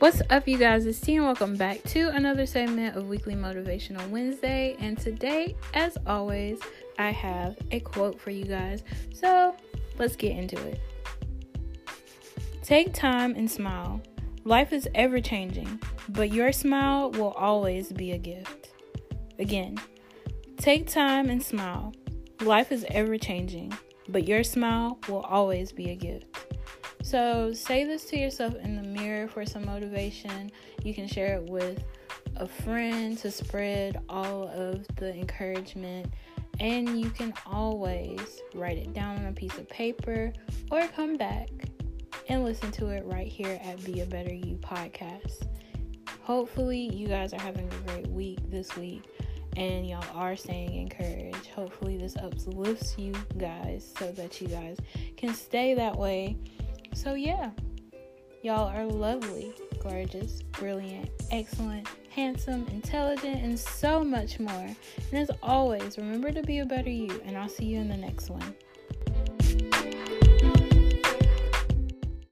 What's up, you guys? It's T, and welcome back to another segment of Weekly Motivational Wednesday. And today, as always, I have a quote for you guys. So let's get into it. Take time and smile. Life is ever changing, but your smile will always be a gift. Again, take time and smile. Life is ever changing, but your smile will always be a gift. So say this to yourself in the mirror for some motivation. You can share it with a friend to spread all of the encouragement. And you can always write it down on a piece of paper or come back and listen to it right here at Be a Better You podcast. Hopefully, you guys are having a great week this week and y'all are staying encouraged. Hopefully, this uplifts you guys so that you guys can stay that way so, yeah, y'all are lovely, gorgeous, brilliant, excellent, handsome, intelligent, and so much more. And as always, remember to be a better you, and I'll see you in the next one.